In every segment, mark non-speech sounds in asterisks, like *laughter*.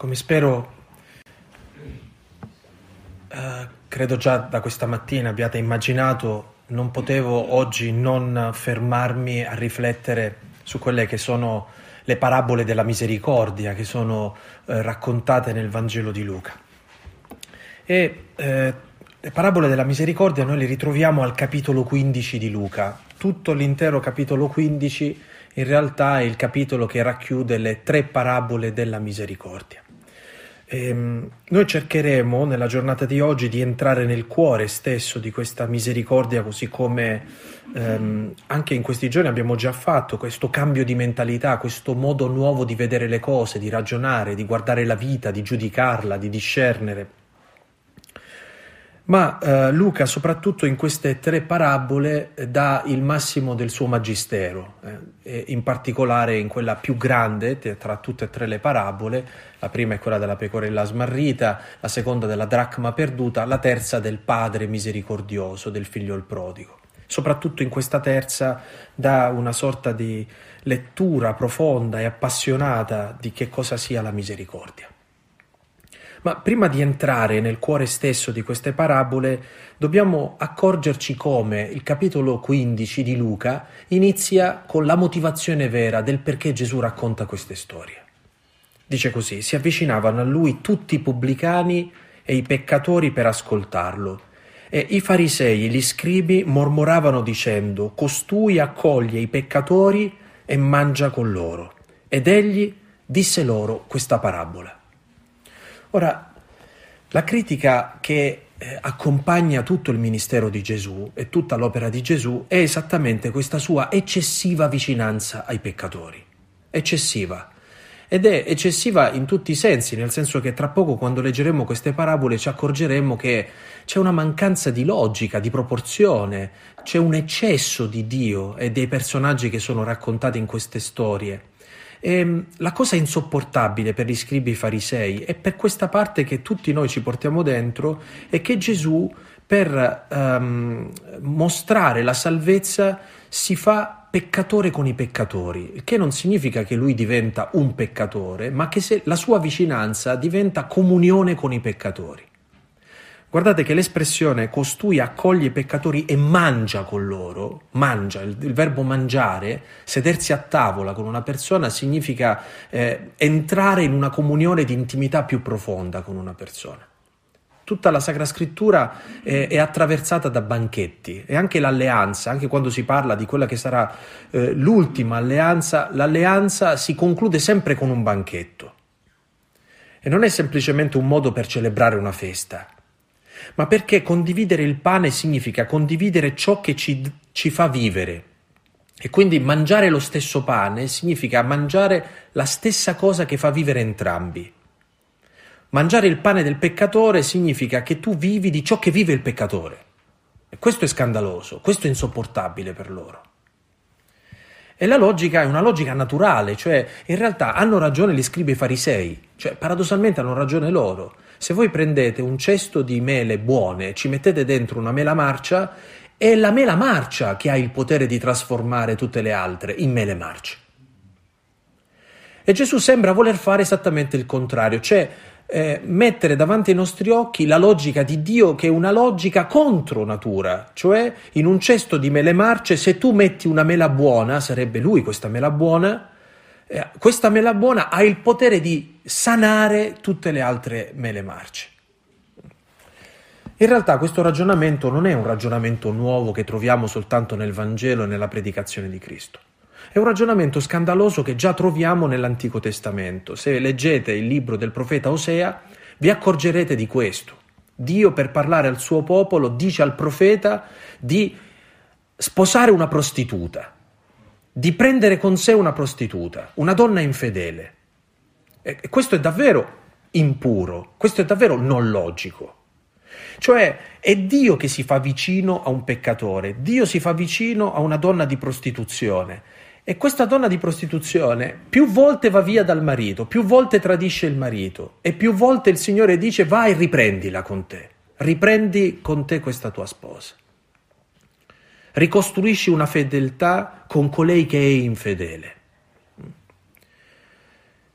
Come spero, eh, credo già da questa mattina abbiate immaginato, non potevo oggi non fermarmi a riflettere su quelle che sono le parabole della misericordia che sono eh, raccontate nel Vangelo di Luca. E eh, le parabole della misericordia noi le ritroviamo al capitolo 15 di Luca. Tutto l'intero capitolo 15 in realtà è il capitolo che racchiude le tre parabole della misericordia. Ehm, noi cercheremo nella giornata di oggi di entrare nel cuore stesso di questa misericordia, così come ehm, anche in questi giorni abbiamo già fatto questo cambio di mentalità, questo modo nuovo di vedere le cose, di ragionare, di guardare la vita, di giudicarla, di discernere. Ma eh, Luca, soprattutto in queste tre parabole, eh, dà il massimo del suo magistero, eh, in particolare in quella più grande tra tutte e tre le parabole. La prima è quella della pecorella smarrita, la seconda della dracma perduta, la terza del padre misericordioso, del figlio il prodigo. Soprattutto in questa terza dà una sorta di lettura profonda e appassionata di che cosa sia la misericordia. Ma prima di entrare nel cuore stesso di queste parabole, dobbiamo accorgerci come il capitolo 15 di Luca inizia con la motivazione vera del perché Gesù racconta queste storie. Dice così, si avvicinavano a lui tutti i pubblicani e i peccatori per ascoltarlo. E i farisei e gli scribi mormoravano dicendo, costui accoglie i peccatori e mangia con loro. Ed egli disse loro questa parabola. Ora, la critica che eh, accompagna tutto il ministero di Gesù e tutta l'opera di Gesù è esattamente questa sua eccessiva vicinanza ai peccatori. Eccessiva. Ed è eccessiva in tutti i sensi, nel senso che tra poco quando leggeremo queste parabole ci accorgeremo che c'è una mancanza di logica, di proporzione, c'è un eccesso di Dio e dei personaggi che sono raccontati in queste storie. E ehm, la cosa insopportabile per gli scribi farisei è per questa parte che tutti noi ci portiamo dentro è che Gesù per um, mostrare la salvezza si fa peccatore con i peccatori, il che non significa che lui diventa un peccatore, ma che la sua vicinanza diventa comunione con i peccatori. Guardate che l'espressione costui accoglie i peccatori e mangia con loro, mangia, il, il verbo mangiare, sedersi a tavola con una persona significa eh, entrare in una comunione di intimità più profonda con una persona. Tutta la Sacra Scrittura è, è attraversata da banchetti e anche l'alleanza, anche quando si parla di quella che sarà eh, l'ultima alleanza, l'alleanza si conclude sempre con un banchetto. E non è semplicemente un modo per celebrare una festa, ma perché condividere il pane significa condividere ciò che ci, ci fa vivere. E quindi mangiare lo stesso pane significa mangiare la stessa cosa che fa vivere entrambi. Mangiare il pane del peccatore significa che tu vivi di ciò che vive il peccatore. E questo è scandaloso, questo è insopportabile per loro. E la logica è una logica naturale, cioè in realtà hanno ragione gli scribi farisei, cioè paradossalmente hanno ragione loro. Se voi prendete un cesto di mele buone, ci mettete dentro una mela marcia, è la mela marcia che ha il potere di trasformare tutte le altre in mele marce. E Gesù sembra voler fare esattamente il contrario, cioè eh, mettere davanti ai nostri occhi la logica di Dio che è una logica contro natura, cioè in un cesto di mele marce se tu metti una mela buona, sarebbe lui questa mela buona, eh, questa mela buona ha il potere di sanare tutte le altre mele marce. In realtà questo ragionamento non è un ragionamento nuovo che troviamo soltanto nel Vangelo e nella predicazione di Cristo. È un ragionamento scandaloso che già troviamo nell'Antico Testamento. Se leggete il libro del profeta Osea, vi accorgerete di questo. Dio per parlare al suo popolo dice al profeta di sposare una prostituta di prendere con sé una prostituta, una donna infedele. E questo è davvero impuro, questo è davvero non logico. Cioè è Dio che si fa vicino a un peccatore, Dio si fa vicino a una donna di prostituzione e questa donna di prostituzione più volte va via dal marito, più volte tradisce il marito e più volte il Signore dice vai riprendila con te, riprendi con te questa tua sposa ricostruisci una fedeltà con colei che è infedele.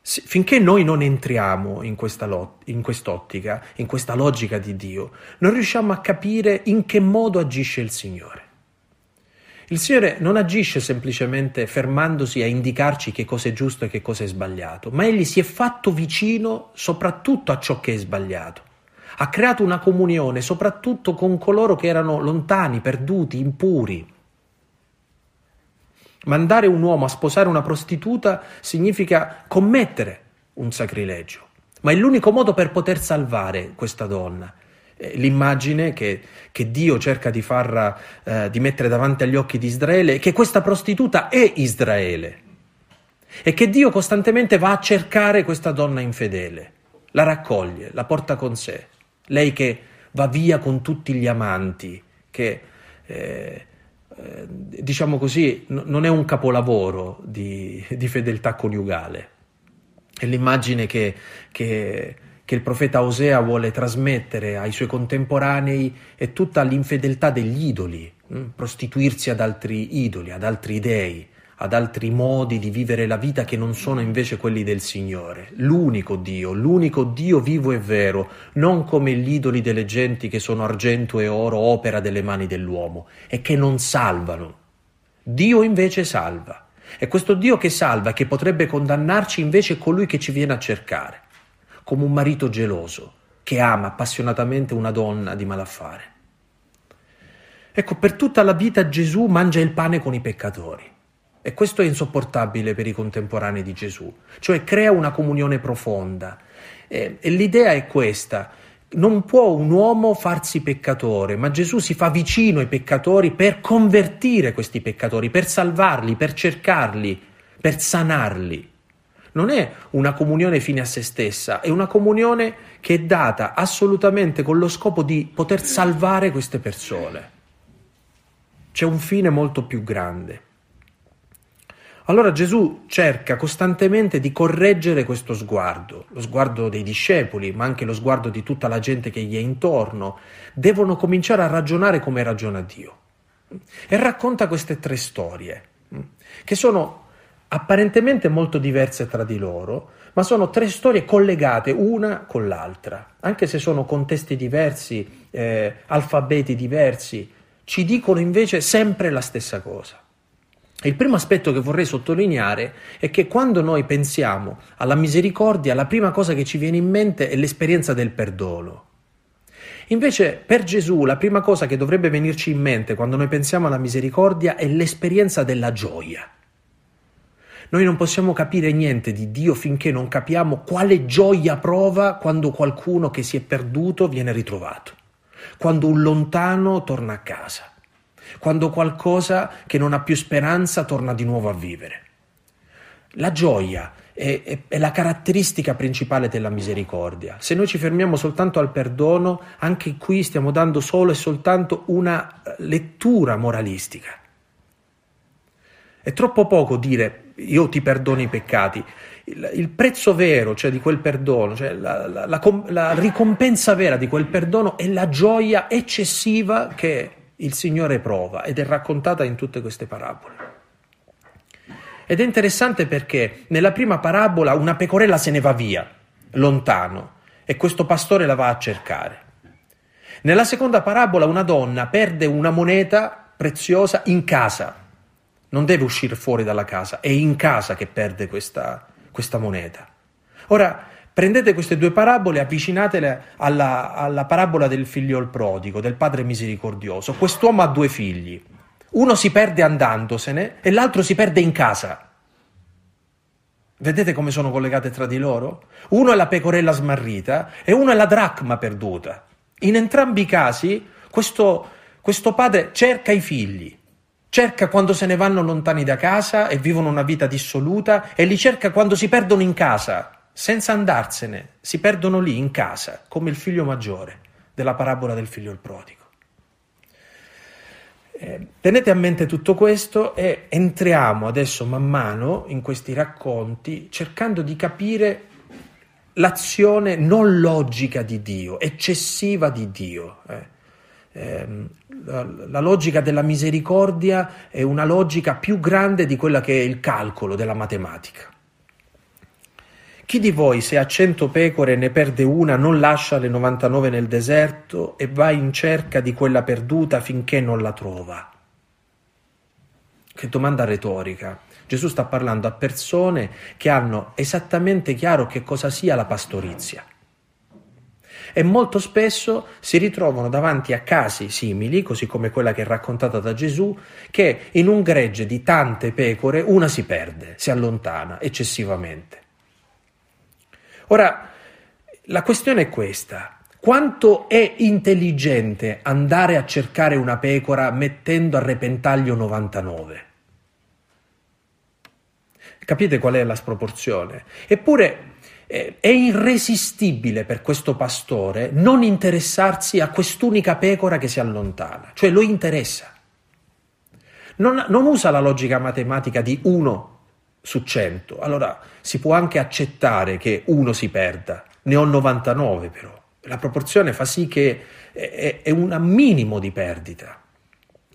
finché noi non entriamo in, questa lot- in quest'ottica, in questa logica di Dio, non riusciamo a capire in che modo agisce il Signore. Il Signore non agisce semplicemente fermandosi a indicarci che cosa è giusto e che cosa è sbagliato, ma Egli si è fatto vicino soprattutto a ciò che è sbagliato. Ha creato una comunione soprattutto con coloro che erano lontani, perduti, impuri. Mandare un uomo a sposare una prostituta significa commettere un sacrilegio, ma è l'unico modo per poter salvare questa donna. Eh, l'immagine che, che, Dio cerca di, far, eh, di mettere davanti agli occhi di Israele, che questa prostituta è Israele e che Dio costantemente va a cercare questa donna infedele, la raccoglie, la porta con sé, lei che va via con tutti gli amanti, che eh, eh, diciamo così n- non è un capolavoro di, di, fedeltà coniugale, è l'immagine che, che che il profeta Osea vuole trasmettere ai suoi contemporanei è tutta l'infedeltà degli idoli, hm? prostituirsi ad altri idoli, ad altri dei, ad altri modi di vivere la vita che non sono invece quelli del Signore. L'unico Dio, l'unico Dio vivo e vero, non come gli idoli delle genti che sono argento e oro, opera delle mani dell'uomo, e che non salvano. Dio invece salva. E questo Dio che salva, che potrebbe condannarci, invece colui che ci viene a cercare come un marito geloso che ama appassionatamente una donna di malaffare. Ecco, per tutta la vita Gesù mangia il pane con i peccatori. E questo è insopportabile per i contemporanei di Gesù, cioè crea una comunione profonda. E, e l'idea è questa, non può un uomo farsi peccatore, ma Gesù si fa vicino ai peccatori per convertire questi peccatori, per salvarli, per cercarli, per sanarli non è una comunione fine a se stessa, è una comunione che è data assolutamente con lo scopo di poter salvare queste persone. C'è un fine molto più grande. Allora Gesù cerca costantemente di correggere questo sguardo, lo sguardo dei discepoli, ma anche lo sguardo di tutta la gente che gli è intorno. Devono cominciare a ragionare come ragiona Dio. E racconta queste tre storie, che sono apparentemente molto diverse tra di loro, ma sono tre storie collegate una con l'altra, anche se sono contesti diversi, eh, alfabeti diversi, ci dicono invece sempre la stessa cosa. Il primo aspetto che vorrei sottolineare è che quando noi pensiamo alla misericordia, la prima cosa che ci viene in mente è l'esperienza del perdono. Invece per Gesù la prima cosa che dovrebbe venirci in mente quando noi pensiamo alla misericordia è l'esperienza della gioia. Noi non possiamo capire niente di Dio finché non capiamo quale gioia prova quando qualcuno che si è perduto viene ritrovato, quando un lontano torna a casa, quando qualcosa che non ha più speranza torna di nuovo a vivere. La gioia è, è, è, la caratteristica principale della misericordia. Se noi ci fermiamo soltanto al perdono, anche qui stiamo dando solo e soltanto una lettura moralistica. È troppo poco dire io ti perdono i peccati. Il, il prezzo vero, cioè di quel perdono, cioè la, la, la, la ricompensa vera di quel perdono è la gioia eccessiva che il Signore prova ed è raccontata in tutte queste parabole. Ed è interessante perché nella prima parabola una pecorella se ne va via, lontano, e questo pastore la va a cercare. Nella seconda parabola una donna perde una moneta preziosa in casa non deve uscire fuori dalla casa, è in casa che perde questa, questa moneta. Ora, prendete queste due parabole e avvicinatele alla, alla parabola del figliol prodigo, del padre misericordioso. Quest'uomo ha due figli, uno si perde andandosene e l'altro si perde in casa. Vedete come sono collegate tra di loro? Uno è la pecorella smarrita e uno è la dracma perduta. In entrambi i casi questo, questo padre cerca i figli, cerca quando se ne vanno lontani da casa e vivono una vita dissoluta e li cerca quando si perdono in casa, senza andarsene, si perdono lì in casa, come il figlio maggiore della parabola del figlio il prodigo. Eh, tenete a mente tutto questo e entriamo adesso man mano in questi racconti cercando di capire l'azione non logica di Dio, eccessiva di Dio. Eh. Eh, la, la, logica della misericordia è una logica più grande di quella che è il calcolo della matematica. Chi di voi se ha cento pecore e ne perde una non lascia le 99 nel deserto e va in cerca di quella perduta finché non la trova? Che domanda retorica. Gesù sta parlando a persone che hanno esattamente chiaro che cosa sia la pastorizia e molto spesso si ritrovano davanti a casi simili, così come quella che è raccontata da Gesù, che in un gregge di tante pecore una si perde, si allontana eccessivamente. Ora, la questione è questa. Quanto è intelligente andare a cercare una pecora mettendo a repentaglio 99? Capite qual è la sproporzione? Eppure è irresistibile per questo pastore non interessarsi a quest'unica pecora che si allontana, cioè lo interessa. Non, non usa la logica matematica di 1 su 100, allora si può anche accettare che uno si perda, ne ho 99 però, la proporzione fa sì che è, è un minimo di perdita.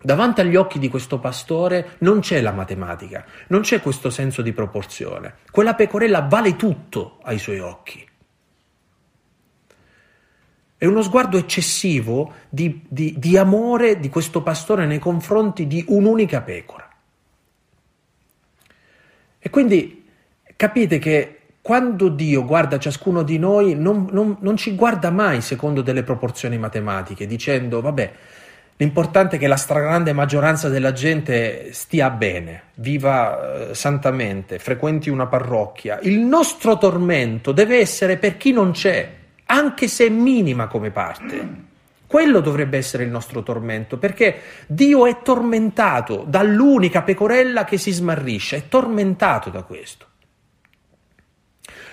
Davanti agli occhi di questo pastore non c'è la matematica, non c'è questo senso di proporzione. Quella pecorella vale tutto ai suoi occhi. È uno sguardo eccessivo di, di, di amore di questo pastore nei confronti di un'unica pecora. E quindi capite che quando Dio guarda ciascuno di noi non, non, non ci guarda mai secondo delle proporzioni matematiche, dicendo vabbè, L'importante è che la stragrande maggioranza della gente stia bene, viva eh, santamente, frequenti una parrocchia. Il nostro tormento deve essere per chi non c'è, anche se è minima come parte. Quello dovrebbe essere il nostro tormento, perché Dio è tormentato dall'unica pecorella che si smarrisce, è tormentato da questo.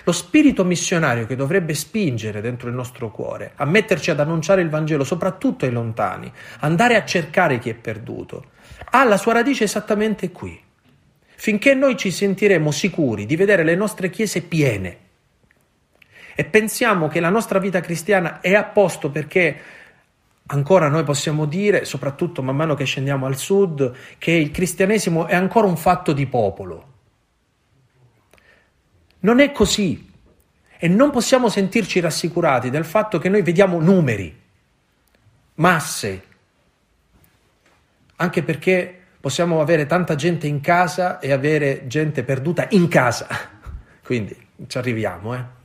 Lo spirito missionario che dovrebbe spingere dentro il nostro cuore a metterci ad annunciare il Vangelo, soprattutto ai lontani, andare a cercare chi è perduto, ha la sua radice esattamente qui. Finché noi ci sentiremo sicuri di vedere le nostre chiese piene e pensiamo che la nostra vita cristiana è a posto perché ancora noi possiamo dire, soprattutto man mano che scendiamo al sud, che il cristianesimo è ancora un fatto di popolo non è così e non possiamo sentirci rassicurati del fatto che noi vediamo numeri, masse, anche perché possiamo avere tanta gente in casa e avere gente perduta in casa. *laughs* Quindi ci arriviamo, eh.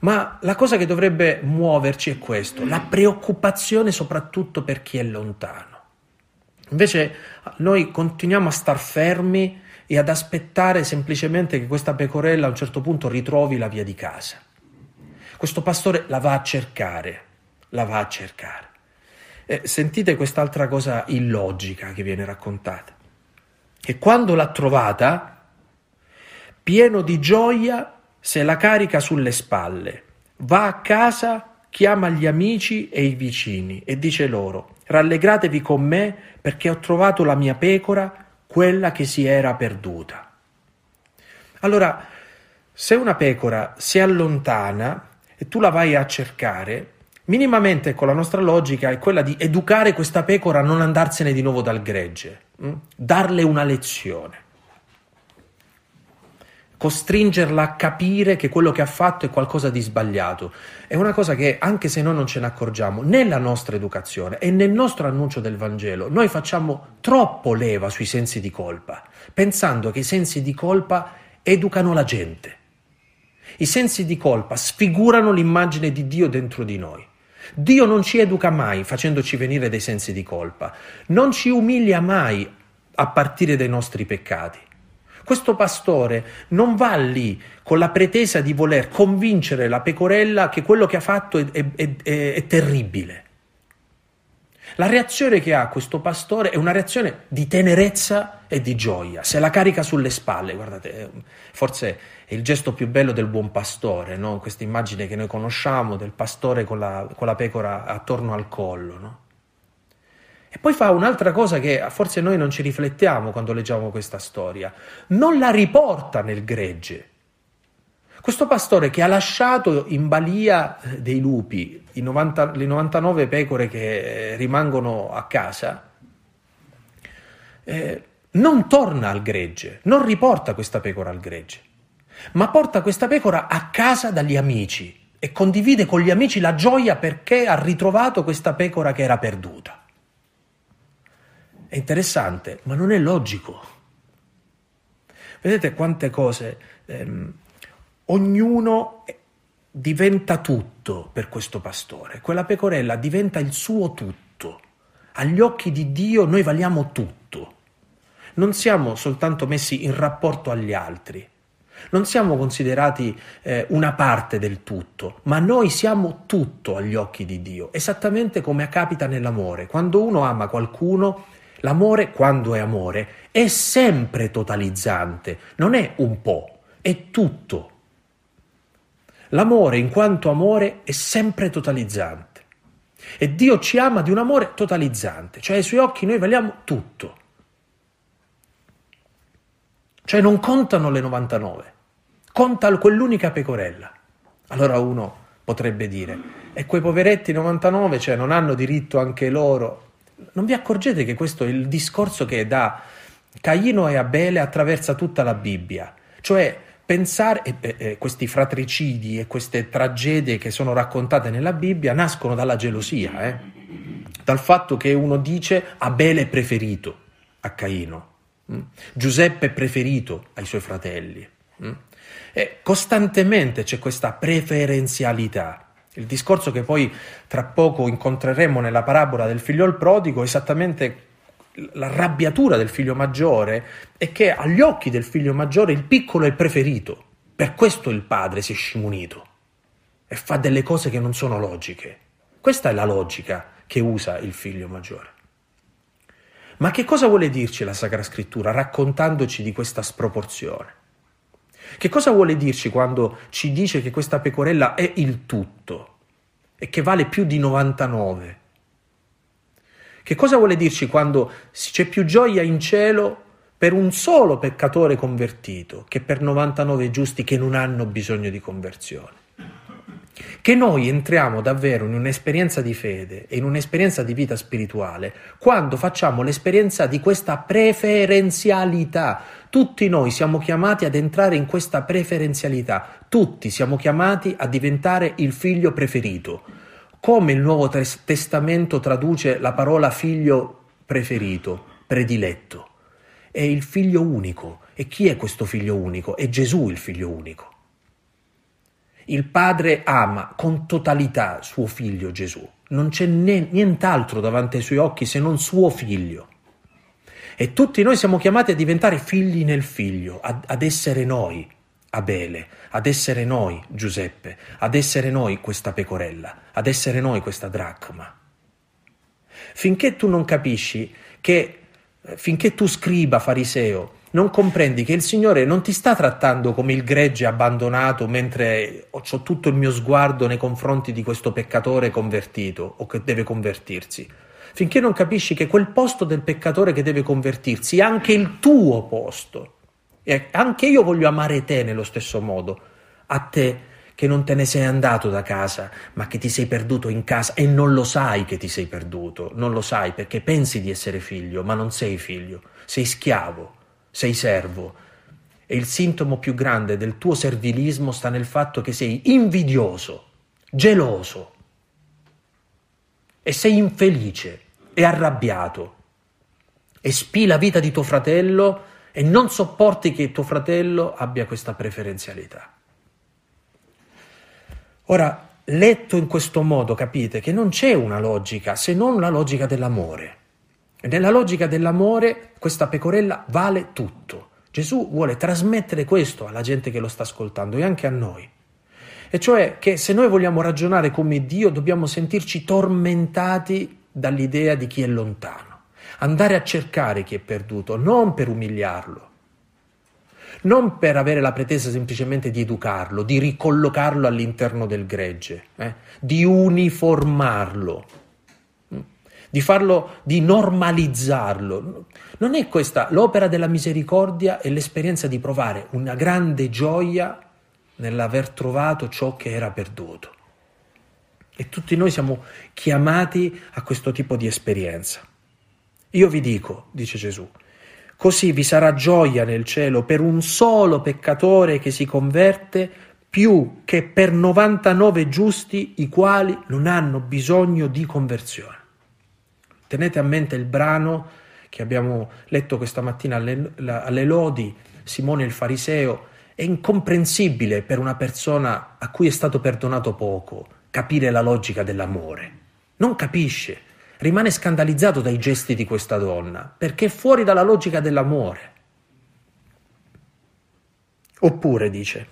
Ma la cosa che dovrebbe muoverci è questo, la preoccupazione soprattutto per chi è lontano. Invece noi continuiamo a star fermi e ad aspettare semplicemente che questa pecorella a un certo punto ritrovi la via di casa. Questo pastore la va a cercare, la va a cercare. Eh, sentite quest'altra cosa illogica che viene raccontata. E quando l'ha trovata, pieno di gioia, se la carica sulle spalle, va a casa, chiama gli amici e i vicini e dice loro, rallegratevi con me perché ho trovato la mia pecora quella che si era perduta. Allora, se una pecora si allontana e tu la vai a cercare, minimamente con la nostra logica è quella di educare questa pecora a non andarsene di nuovo dal gregge, mh? darle una lezione costringerla a capire che quello che ha fatto è qualcosa di sbagliato. È una cosa che, anche se noi non ce ne accorgiamo, nella nostra educazione e nel nostro annuncio del Vangelo, noi facciamo troppo leva sui sensi di colpa, pensando che i sensi di colpa educano la gente. I sensi di colpa sfigurano l'immagine di Dio dentro di noi. Dio non ci educa mai facendoci venire dei sensi di colpa, non ci umilia mai a partire dai nostri peccati. Questo pastore non va lì con la pretesa di voler convincere la pecorella che quello che ha fatto è, è, è, è terribile. La reazione che ha questo pastore è una reazione di tenerezza e di gioia, se la carica sulle spalle, guardate, forse è il gesto più bello del buon pastore, no? questa immagine che noi conosciamo del pastore con la, con la pecora attorno al collo. No? E poi fa un'altra cosa che forse noi non ci riflettiamo quando leggiamo questa storia. Non la riporta nel gregge. Questo pastore che ha lasciato in balia eh, dei lupi 90, le 99 pecore che eh, rimangono a casa, eh, non torna al gregge, non riporta questa pecora al gregge. ma porta questa pecora a casa dagli amici e condivide con gli amici la gioia perché ha ritrovato questa pecora che era perduta. È interessante, ma non è logico. Vedete quante cose, ehm, ognuno diventa tutto per questo pastore, quella pecorella diventa il suo tutto. Agli occhi di Dio noi valiamo tutto. Non siamo soltanto messi in rapporto agli altri, non siamo considerati eh, una parte del tutto, ma noi siamo tutto agli occhi di Dio, esattamente come capita nell'amore. Quando uno ama qualcuno, l'amore, quando è amore, è sempre totalizzante, non è un po', è tutto. L'amore in quanto amore è sempre totalizzante. E Dio ci ama di un amore totalizzante, cioè ai suoi occhi noi valiamo tutto. Cioè non contano le 99, conta quell'unica pecorella. Allora uno potrebbe dire, e quei poveretti 99, cioè non hanno diritto anche loro? Non vi accorgete che questo è il discorso che da Caino e Abele attraversa tutta la Bibbia? Cioè pensare, eh, eh, questi fratricidi e queste tragedie che sono raccontate nella Bibbia nascono dalla gelosia, eh? dal fatto che uno dice Abele è preferito a Caino, mh? Mm? Giuseppe è preferito ai suoi fratelli. Mh? Mm? E costantemente c'è questa preferenzialità. Il discorso che poi tra poco incontreremo nella parabola del figlio al prodigo è esattamente l'arrabbiatura del figlio maggiore è che agli occhi del figlio maggiore il piccolo è il preferito. Per questo il padre si è scimunito e fa delle cose che non sono logiche. Questa è la logica che usa il figlio maggiore. Ma che cosa vuole dirci la Sacra Scrittura raccontandoci di questa sproporzione? Che cosa vuole dirci quando ci dice che questa pecorella è il tutto e che vale più di 99? Che cosa vuole dirci quando c'è più gioia in cielo per un solo peccatore convertito che per 99 giusti che non hanno bisogno di conversione? Che noi entriamo davvero in un'esperienza di fede e in un'esperienza di vita spirituale quando facciamo l'esperienza di questa preferenzialità. Tutti noi siamo chiamati ad entrare in questa preferenzialità, tutti siamo chiamati a diventare il figlio preferito come il Nuovo Testamento traduce la parola figlio preferito, prediletto. È il figlio unico. E chi è questo figlio unico? È Gesù il figlio unico. Il padre ama con totalità suo figlio Gesù. Non c'è nient'altro davanti ai suoi occhi se non suo figlio. E tutti noi siamo chiamati a diventare figli nel figlio, ad, ad essere noi, Abele, ad essere noi Giuseppe, ad essere noi questa pecorella, ad essere noi questa dracma. Finché tu non capisci che, eh, finché tu scriba fariseo, non comprendi che il Signore non ti sta trattando come il gregge abbandonato mentre ho tutto il mio sguardo nei confronti di questo peccatore convertito o che deve convertirsi. Finché non capisci che quel posto del peccatore che deve convertirsi è anche il tuo posto. E anche io voglio amare te nello stesso modo, a te che non te ne sei andato da casa, ma che ti sei perduto in casa e non lo sai che ti sei perduto, non lo sai perché pensi di essere figlio, ma non sei figlio, sei schiavo, sei servo. E il sintomo più grande del tuo servilismo sta nel fatto che sei invidioso, geloso e sei infelice e arrabbiato e spi la vita di tuo fratello e non sopporti che tuo fratello abbia questa preferenzialità. Ora, letto in questo modo, capite che non c'è una logica se non la logica dell'amore. Nella logica dell'amore questa pecorella vale tutto. Gesù vuole trasmettere questo alla gente che lo sta ascoltando e anche a noi. E cioè che se noi vogliamo ragionare come Dio dobbiamo sentirci tormentati dall'idea di chi è lontano andare a cercare chi è perduto, non per umiliarlo, non per avere la pretesa semplicemente di educarlo, di ricollocarlo all'interno del gregge, eh? di uniformarlo? Di farlo, di normalizzarlo. Non è questa l'opera della misericordia e l'esperienza di provare una grande gioia nell'aver trovato ciò che era perduto. E tutti noi siamo chiamati a questo tipo di esperienza. Io vi dico, dice Gesù, Così vi sarà gioia nel cielo per un solo peccatore che si converte più che per 99 giusti i quali non hanno bisogno di conversione. Tenete a mente il brano che abbiamo letto questa mattina alle, alle lodi, Simone il fariseo, è incomprensibile per una persona a cui è stato perdonato poco capire la logica dell'amore. Non capisce, rimane scandalizzato dai gesti di questa donna, perché è fuori dalla logica dell'amore. Oppure dice,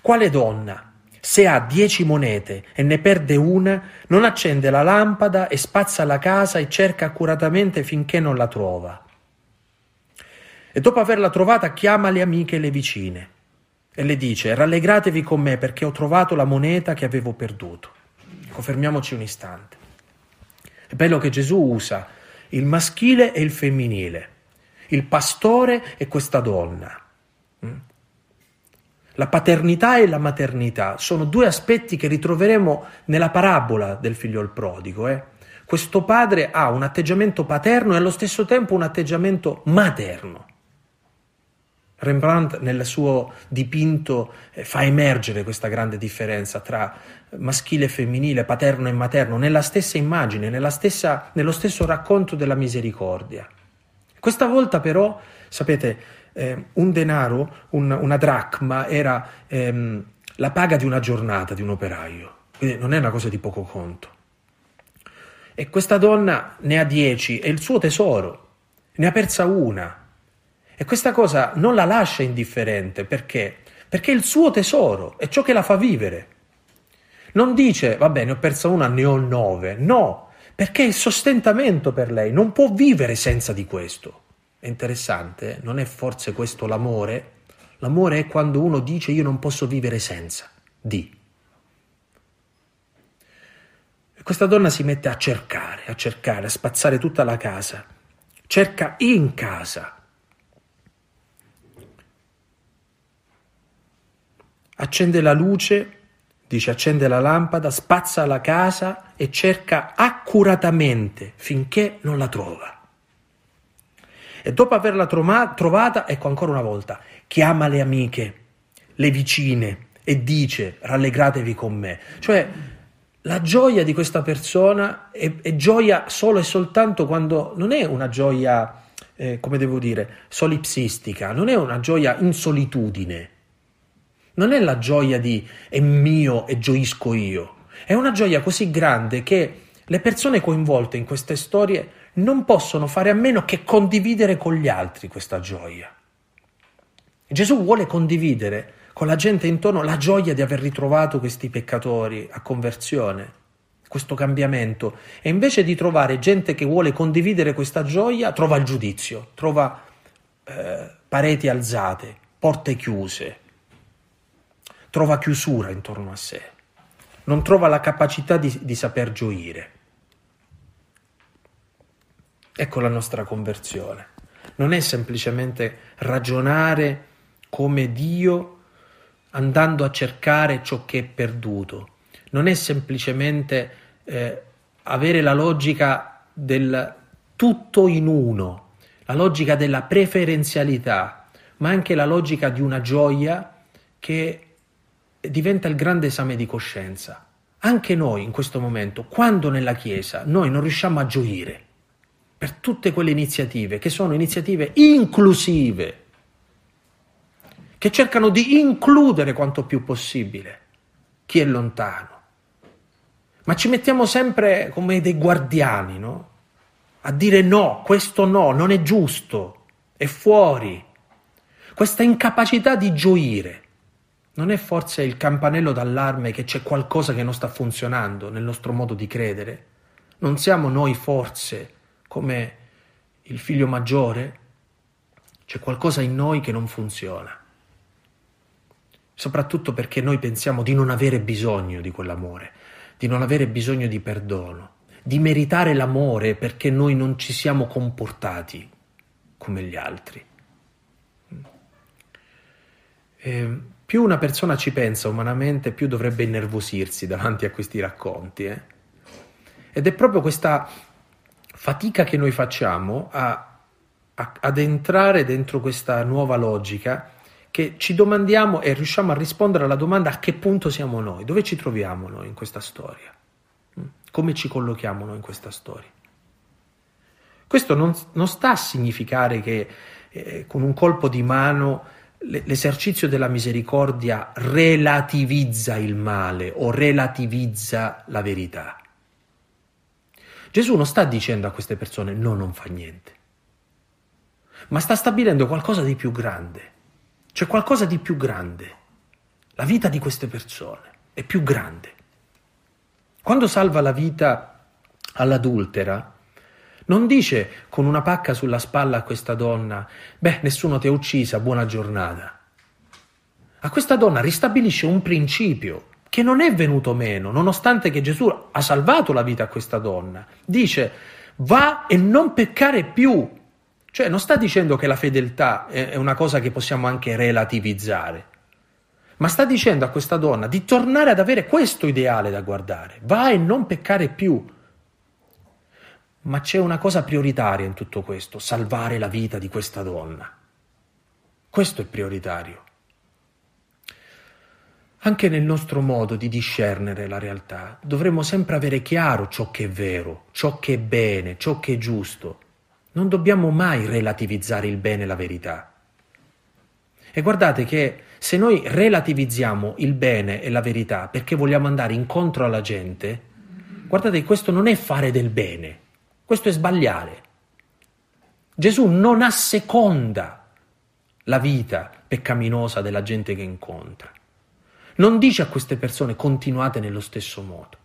quale donna, se ha dieci monete e ne perde una, non accende la lampada e spazza la casa e cerca accuratamente finché non la trova? E dopo averla trovata chiama le amiche e le vicine e le dice rallegratevi con me perché ho trovato la moneta che avevo perduto. Ecco, fermiamoci un istante. È bello che Gesù usa il maschile e il femminile, il pastore e questa donna. La paternità e la maternità sono due aspetti che ritroveremo nella parabola del figlio prodigo. Eh? Questo padre ha un atteggiamento paterno e allo stesso tempo un atteggiamento materno. Rembrandt nel suo dipinto eh, fa emergere questa grande differenza tra maschile e femminile, paterno e materno, nella stessa immagine, nella stessa, nello stesso racconto della misericordia. Questa volta però, sapete, eh, un denaro, un, una dracma, era ehm, la paga di una giornata di un operaio, quindi non è una cosa di poco conto. E questa donna ne ha dieci, è il suo tesoro, ne ha persa una e questa cosa non la lascia indifferente perché? Perché è il suo tesoro, è ciò che la fa vivere. Non dice, va bene, ho perso una, ne ho nove. No, perché è il sostentamento per lei, non può vivere senza di questo. È interessante, non è forse questo l'amore? L'amore è quando uno dice io non posso vivere senza di. E questa donna si mette a cercare, a cercare, a spazzare tutta la casa. Cerca in casa accende la luce, dice accende la lampada, spazza la casa e cerca accuratamente finché non la trova. E dopo averla trovata, ecco ancora una volta, chiama le amiche, le vicine e dice rallegratevi con me. Cioè la gioia di questa persona è, è gioia solo e soltanto quando non è una gioia, eh, come devo dire, solipsistica, non è una gioia in solitudine non è la gioia di è mio e gioisco io, è una gioia così grande che le persone coinvolte in queste storie non possono fare a meno che condividere con gli altri questa gioia. Gesù vuole condividere con la gente intorno la gioia di aver ritrovato questi peccatori a conversione, questo cambiamento, e invece di trovare gente che vuole condividere questa gioia, trova il giudizio, trova eh, pareti alzate, porte chiuse, trova chiusura intorno a sé, non trova la capacità di, di saper gioire. Ecco la nostra conversione. Non è semplicemente ragionare come Dio andando a cercare ciò che è perduto. Non è semplicemente eh, avere la logica del tutto in uno, la logica della preferenzialità, ma anche la logica di una gioia che diventa il grande esame di coscienza. Anche noi in questo momento, quando nella Chiesa noi non riusciamo a gioire per tutte quelle iniziative che sono iniziative inclusive, che cercano di includere quanto più possibile chi è lontano, ma ci mettiamo sempre come dei guardiani, no? A dire no, questo no, non è giusto, è fuori. Questa incapacità di gioire non è forse il campanello d'allarme che c'è qualcosa che non sta funzionando nel nostro modo di credere? Non siamo noi forse come il figlio maggiore? C'è qualcosa in noi che non funziona. Soprattutto perché noi pensiamo di non avere bisogno di quell'amore, di non avere bisogno di perdono, di meritare l'amore perché noi non ci siamo comportati come gli altri. E ehm, più una persona ci pensa umanamente, più dovrebbe innervosirsi davanti a questi racconti. Eh? Ed è proprio questa fatica che noi facciamo a a, ad entrare dentro questa nuova logica che ci domandiamo e riusciamo a rispondere alla domanda a che punto siamo noi, dove ci troviamo noi in questa storia, mm? come ci collochiamo noi in questa storia. Questo non, non sta a significare che eh, con un colpo di mano l'esercizio della misericordia relativizza il male o relativizza la verità. Gesù non sta dicendo a queste persone no, non fa niente, ma sta stabilendo qualcosa di più grande. C'è qualcosa di più grande. La vita di queste persone è più grande. Quando salva la vita all'adultera, non dice con una pacca sulla spalla a questa donna, beh, nessuno ti ha uccisa, buona giornata. A questa donna ristabilisce un principio che non è venuto meno, nonostante che Gesù ha salvato la vita a questa donna. Dice, va e non peccare più. Cioè non sta dicendo che la fedeltà è una cosa che possiamo anche relativizzare, ma sta dicendo a questa donna di tornare ad avere questo ideale da guardare. Va e non peccare più. Ma c'è una cosa prioritaria in tutto questo, salvare la vita di questa donna. Questo è prioritario. Anche nel nostro modo di discernere la realtà dovremmo sempre avere chiaro ciò che è vero, ciò che è bene, ciò che è giusto. Non dobbiamo mai relativizzare il bene e la verità. E guardate che se noi relativizziamo il bene e la verità perché vogliamo andare incontro alla gente, guardate che questo non è fare del bene, questo è sbagliare. Gesù non asseconda la vita peccaminosa della gente che incontra. Non dice a queste persone continuate nello stesso modo,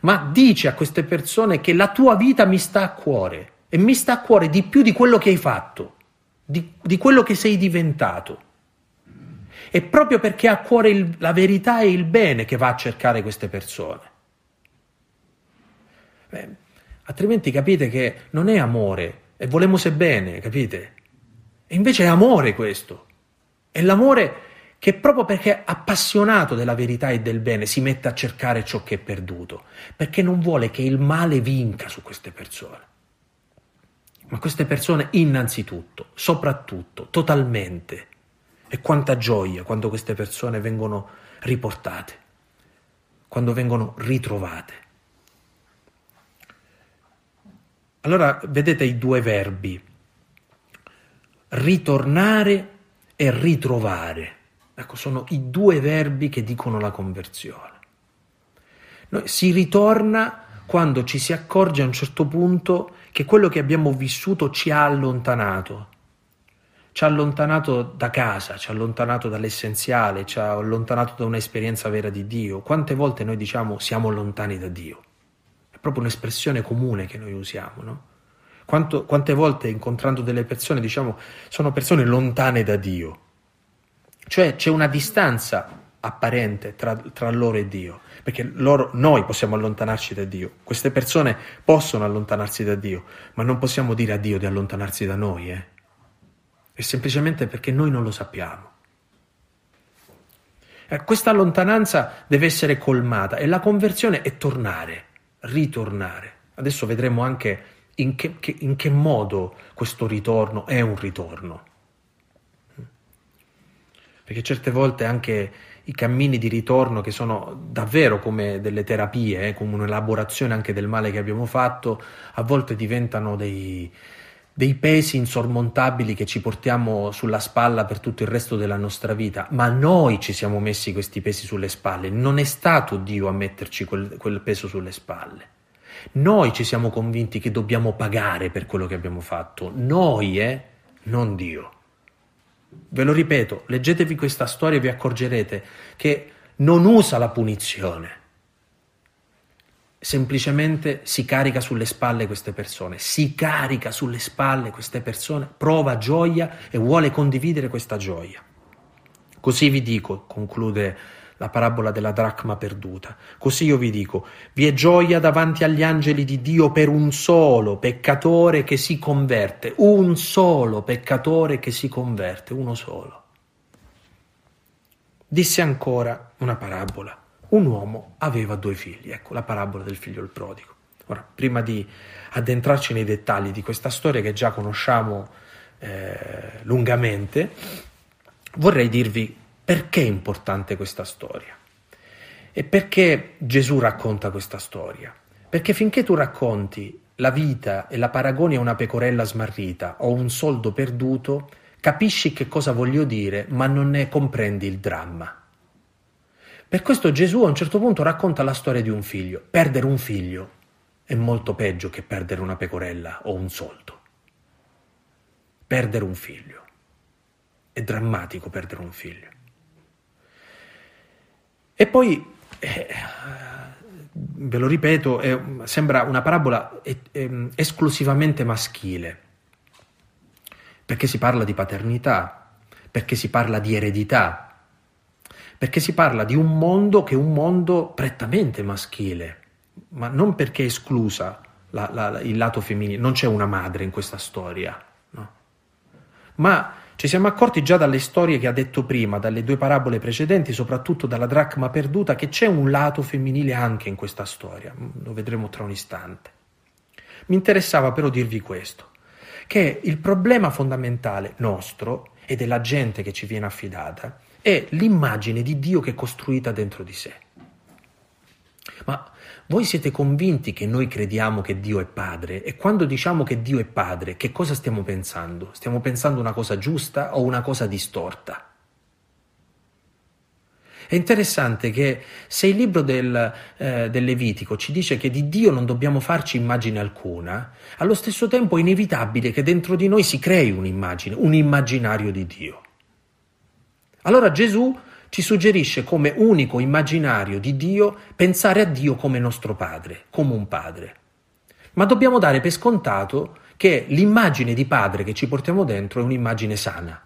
ma dice a queste persone che la tua vita mi sta a cuore e mi sta a cuore di più di quello che hai fatto, di, di quello che sei diventato. È proprio perché ha a cuore il, la verità e il bene che va a cercare queste persone. Beh, altrimenti capite che non è amore, e volemo se bene, capite? E invece è amore questo. È l'amore che proprio perché è appassionato della verità e del bene si mette a cercare ciò che è perduto, perché non vuole che il male vinca su queste persone. Ma queste persone innanzitutto, soprattutto, totalmente. E quanta gioia quando queste persone vengono riportate, quando vengono ritrovate. Allora vedete i due verbi, ritornare e ritrovare. Ecco, sono i due verbi che dicono la conversione. Noi, si ritorna quando ci si accorge a un certo punto che quello che abbiamo vissuto ci ha allontanato. Ci ha allontanato da casa, ci ha allontanato dall'essenziale, ci ha allontanato da un'esperienza vera di Dio. Quante volte noi diciamo siamo lontani da Dio? È proprio un'espressione comune che noi usiamo, no? Quanto, quante volte incontrando delle persone diciamo sono persone lontane da Dio? Cioè c'è una distanza apparente tra, tra, loro e Dio, perché loro, noi possiamo allontanarci da Dio, queste persone possono allontanarsi da Dio, ma non possiamo dire a Dio di allontanarsi da noi, eh? è semplicemente perché noi non lo sappiamo. Eh, questa lontananza deve essere colmata e la conversione è tornare, ritornare. Adesso vedremo anche in che, che, in che modo questo ritorno è un ritorno perché certe volte anche i cammini di ritorno che sono davvero come delle terapie, eh, come un'elaborazione anche del male che abbiamo fatto, a volte diventano dei, dei pesi insormontabili che ci portiamo sulla spalla per tutto il resto della nostra vita, ma noi ci siamo messi questi pesi sulle spalle, non è stato Dio a metterci quel, quel peso sulle spalle. Noi ci siamo convinti che dobbiamo pagare per quello che abbiamo fatto, noi, eh, non Dio. Ve lo ripeto, leggetevi questa storia e vi accorgerete che non usa la punizione, semplicemente si carica sulle spalle queste persone, si carica sulle spalle queste persone, prova gioia e vuole condividere questa gioia. Così vi dico, conclude la parabola della dracma perduta. Così io vi dico, vi è gioia davanti agli angeli di Dio per un solo peccatore che si converte, un solo peccatore che si converte, uno solo. Disse ancora una parabola. Un uomo aveva due figli, ecco la parabola del figlio il prodigo. Ora, prima di addentrarci nei dettagli di questa storia che già conosciamo eh, lungamente, vorrei dirvi perché è importante questa storia e perché Gesù racconta questa storia. Perché finché tu racconti la vita e la paragoni a una pecorella smarrita o un soldo perduto, capisci che cosa voglio dire, ma non ne comprendi il dramma. Per questo Gesù a un certo punto racconta la storia di un figlio. Perdere un figlio è molto peggio che perdere una pecorella o un soldo. Perdere un figlio. È drammatico perdere un figlio. E poi, eh, ve lo ripeto, è, sembra una parabola è, è, esclusivamente maschile, perché si parla di paternità, perché si parla di eredità, perché si parla di un mondo che è un mondo prettamente maschile ma non perché è esclusa la, la, il lato femminile, non c'è una madre in questa storia, no? ma ci siamo accorti già dalle storie che ha detto prima, dalle due parabole precedenti, soprattutto dalla dracma perduta, che c'è un lato femminile anche in questa storia, lo vedremo tra un istante. Mi interessava però dirvi questo, che il problema fondamentale nostro e della gente che ci viene affidata è l'immagine di Dio che è costruita dentro di sé. Ma voi siete convinti che noi crediamo che Dio è Padre e quando diciamo che Dio è Padre, che cosa stiamo pensando? Stiamo pensando una cosa giusta o una cosa distorta? È interessante che se il libro del, eh, del, Levitico ci dice che di Dio non dobbiamo farci immagine alcuna, allo stesso tempo è inevitabile che dentro di noi si crei un'immagine, un immaginario di Dio. Allora Gesù ci suggerisce come unico immaginario di Dio pensare a Dio come nostro padre, come un padre. Ma dobbiamo dare per scontato che l'immagine di padre che ci portiamo dentro è un'immagine sana.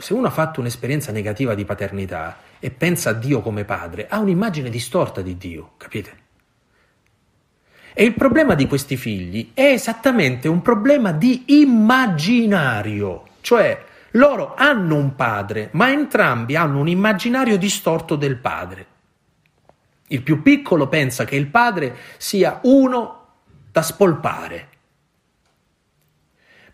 Se uno ha fatto un'esperienza negativa di paternità e pensa a Dio come padre, ha un'immagine distorta di Dio, capite? E il problema di questi figli è esattamente un problema di immaginario, cioè loro hanno un padre, ma entrambi hanno un immaginario distorto del padre. Il più piccolo pensa che il padre sia uno da spolpare.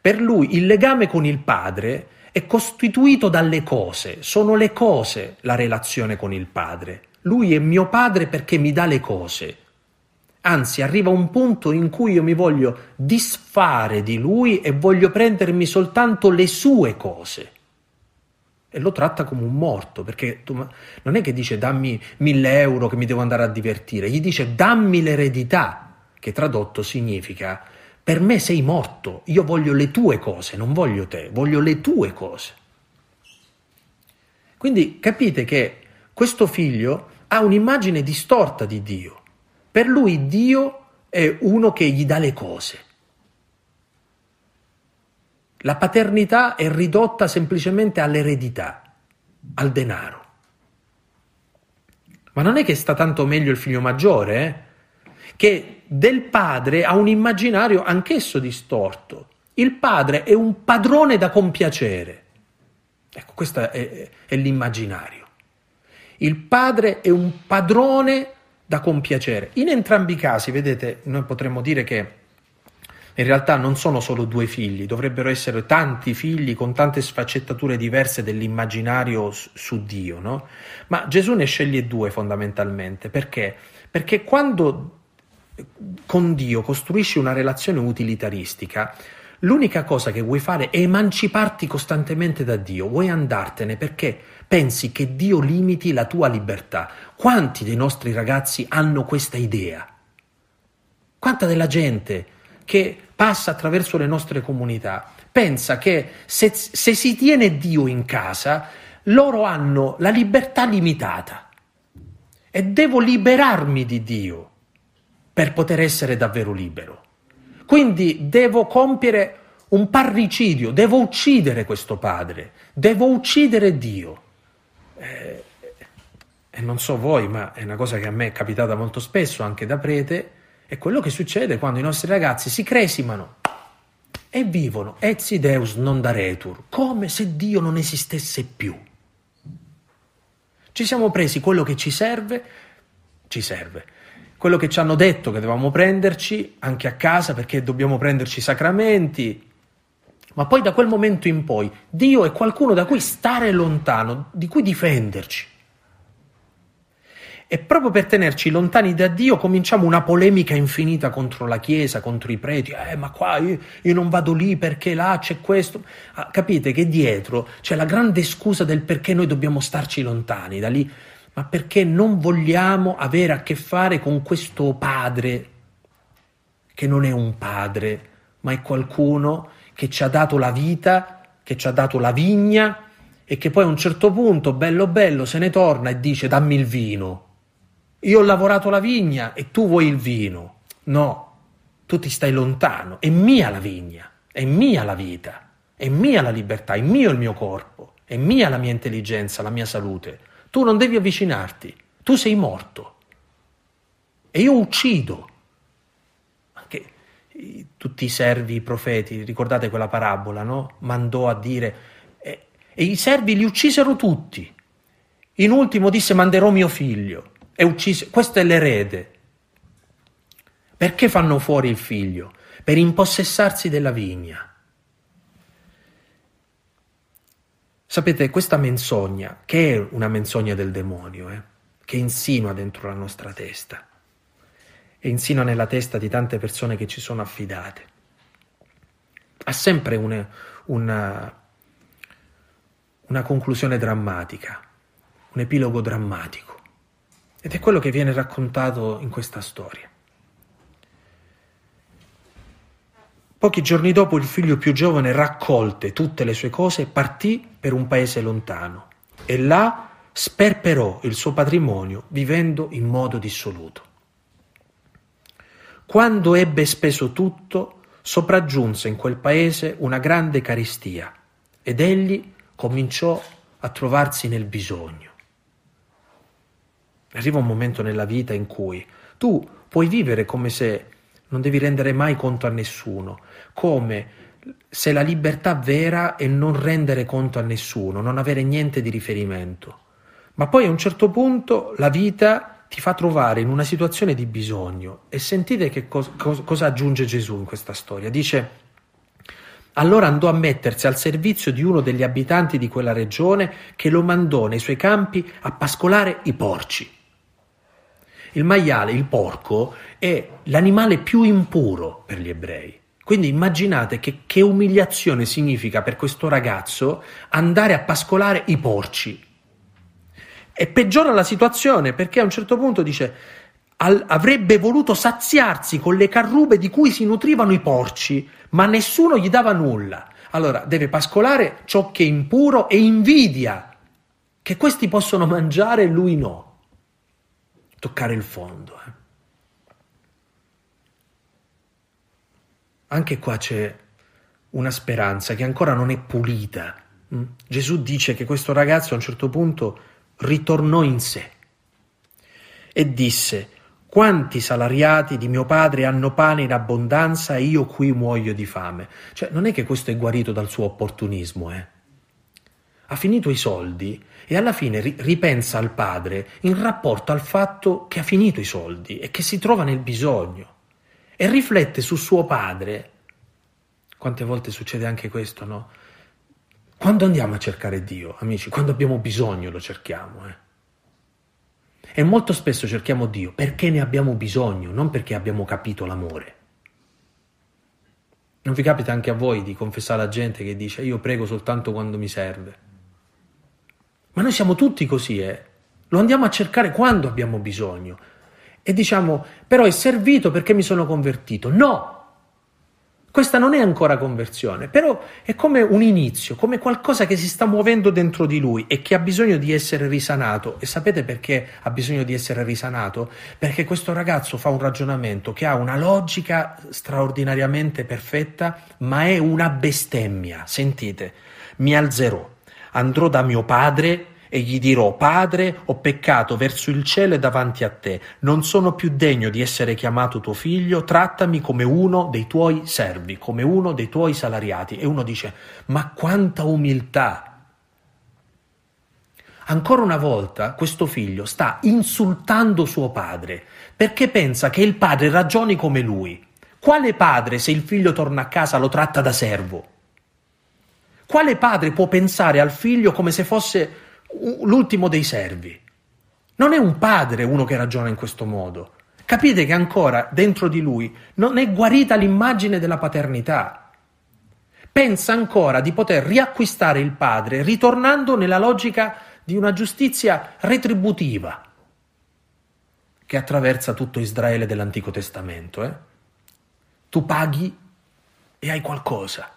Per lui il legame con il padre è costituito dalle cose, sono le cose la relazione con il padre. Lui è mio padre perché mi dà le cose. Anzi, arriva un punto in cui io mi voglio disfare di lui e voglio prendermi soltanto le sue cose. E lo tratta come un morto, perché tu, non è che dice dammi mille euro che mi devo andare a divertire, gli dice dammi l'eredità, che tradotto significa per me sei morto, io voglio le tue cose, non voglio te, voglio le tue cose. Quindi capite che questo figlio ha un'immagine distorta di Dio per lui Dio è uno che gli dà le cose. La paternità è ridotta semplicemente all'eredità, al denaro. Ma non è che sta tanto meglio il figlio maggiore, eh? che del padre ha un immaginario anch'esso distorto. Il padre è un padrone da compiacere. Ecco, questo è, è l'immaginario. Il padre è un padrone da compiacere. In entrambi i casi, vedete, noi potremmo dire che in realtà non sono solo due figli, dovrebbero essere tanti figli con tante sfaccettature diverse dell'immaginario su Dio, no? Ma Gesù ne sceglie due fondamentalmente, perché? Perché quando con Dio costruisci una relazione utilitaristica, l'unica cosa che vuoi fare è emanciparti costantemente da Dio, vuoi andartene perché pensi che Dio limiti la tua libertà. Quanti dei nostri ragazzi hanno questa idea? Quanta della gente che passa attraverso le nostre comunità pensa che se, se si tiene Dio in casa, loro hanno la libertà limitata e devo liberarmi di Dio per poter essere davvero libero. Quindi devo compiere un parricidio, devo uccidere questo padre, devo uccidere Dio. Eh, e non so voi, ma è una cosa che a me è capitata molto spesso anche da prete, è quello che succede quando i nostri ragazzi si cresimano e vivono etsi deus non daretur, come se Dio non esistesse più. Ci siamo presi quello che ci serve, ci serve. quello che ci hanno detto che dovevamo prenderci anche a casa perché dobbiamo prenderci i sacramenti. Ma poi da quel momento in poi Dio è qualcuno da cui stare lontano, di cui difenderci. E proprio per tenerci lontani da Dio cominciamo una polemica infinita contro la Chiesa, contro i preti. Eh, ma qua io, io non vado lì perché là c'è questo. Ah, capite che dietro c'è la grande scusa del perché noi dobbiamo starci lontani da lì, ma perché non vogliamo avere a che fare con questo padre, che non è un padre, ma è qualcuno che ci ha dato la vita, che ci ha dato la vigna e che poi a un certo punto, bello bello, se ne torna e dice dammi il vino io ho lavorato la vigna e tu vuoi il vino. No, tu ti stai lontano, è mia la vigna, è mia la vita, è mia la libertà, è mio il mio corpo, è mia la mia intelligenza, la mia salute. Tu non devi avvicinarti, tu sei morto. E io uccido. Anche tutti i servi, i profeti, ricordate quella parabola, no? Mandò a dire, e, e i servi li uccisero tutti. In ultimo disse manderò mio figlio è ucciso, questo è l'erede. Perché fanno fuori il figlio? Per impossessarsi della vigna. Sapete, questa menzogna, che è una menzogna del demonio, eh, che insinua dentro la nostra testa, e insinua nella testa di tante persone che ci sono affidate, ha sempre una, una, una conclusione drammatica, un epilogo drammatico. Ed è quello che viene raccontato in questa storia. Pochi giorni dopo il figlio più giovane raccolte tutte le sue cose e partì per un paese lontano e là sperperò il suo patrimonio vivendo in modo dissoluto. Quando ebbe speso tutto, sopraggiunse in quel paese una grande carestia ed egli cominciò a trovarsi nel bisogno. Arriva un momento nella vita in cui tu puoi vivere come se non devi rendere mai conto a nessuno, come se la libertà vera è non rendere conto a nessuno, non avere niente di riferimento. Ma poi a un certo punto la vita ti fa trovare in una situazione di bisogno e sentite che cos- cos- cosa aggiunge Gesù in questa storia. Dice, allora andò a mettersi al servizio di uno degli abitanti di quella regione che lo mandò nei suoi campi a pascolare i porci. Il maiale, il porco, è l'animale più impuro per gli ebrei. Quindi immaginate che, che umiliazione significa per questo ragazzo andare a pascolare i porci. E peggiora la situazione perché a un certo punto dice al, avrebbe voluto saziarsi con le carrube di cui si nutrivano i porci, ma nessuno gli dava nulla. Allora deve pascolare ciò che è impuro e invidia che questi possono mangiare e lui no toccare il fondo. Eh. Anche qua c'è una speranza che ancora non è pulita. Mm? Gesù dice che questo ragazzo a un certo punto ritornò in sé e disse quanti salariati di mio padre hanno pane in abbondanza e io qui muoio di fame. Cioè non è che questo è guarito dal suo opportunismo, eh ha finito i soldi e alla fine ripensa al padre in rapporto al fatto che ha finito i soldi e che si trova nel bisogno e riflette su suo padre. Quante volte succede anche questo, no? Quando andiamo a cercare Dio, amici, quando abbiamo bisogno lo cerchiamo, eh? E molto spesso cerchiamo Dio perché ne abbiamo bisogno, non perché abbiamo capito l'amore. Non vi capita anche a voi di confessare alla gente che dice io prego soltanto quando mi serve? Ma noi siamo tutti così, eh. Lo andiamo a cercare quando abbiamo bisogno. E diciamo, però è servito perché mi sono convertito. No! Questa non è ancora conversione, però è come un inizio, come qualcosa che si sta muovendo dentro di lui e che ha bisogno di essere risanato. E sapete perché ha bisogno di essere risanato? Perché questo ragazzo fa un ragionamento che ha una logica straordinariamente perfetta, ma è una bestemmia. Sentite, mi alzerò andrò da mio padre e gli dirò, Padre, ho peccato verso il cielo e davanti a te, non sono più degno di essere chiamato tuo figlio, trattami come uno dei tuoi servi, come uno dei tuoi salariati. E uno dice, ma quanta umiltà! Ancora una volta questo figlio sta insultando suo padre perché pensa che il padre ragioni come lui. Quale padre, se il figlio torna a casa, lo tratta da servo? Quale padre può pensare al figlio come se fosse l'ultimo dei servi? Non è un padre uno che ragiona in questo modo. Capite che ancora dentro di lui non è guarita l'immagine della paternità. Pensa ancora di poter riacquistare il padre ritornando nella logica di una giustizia retributiva che attraversa tutto Israele dell'Antico Testamento. Eh? Tu paghi e hai qualcosa.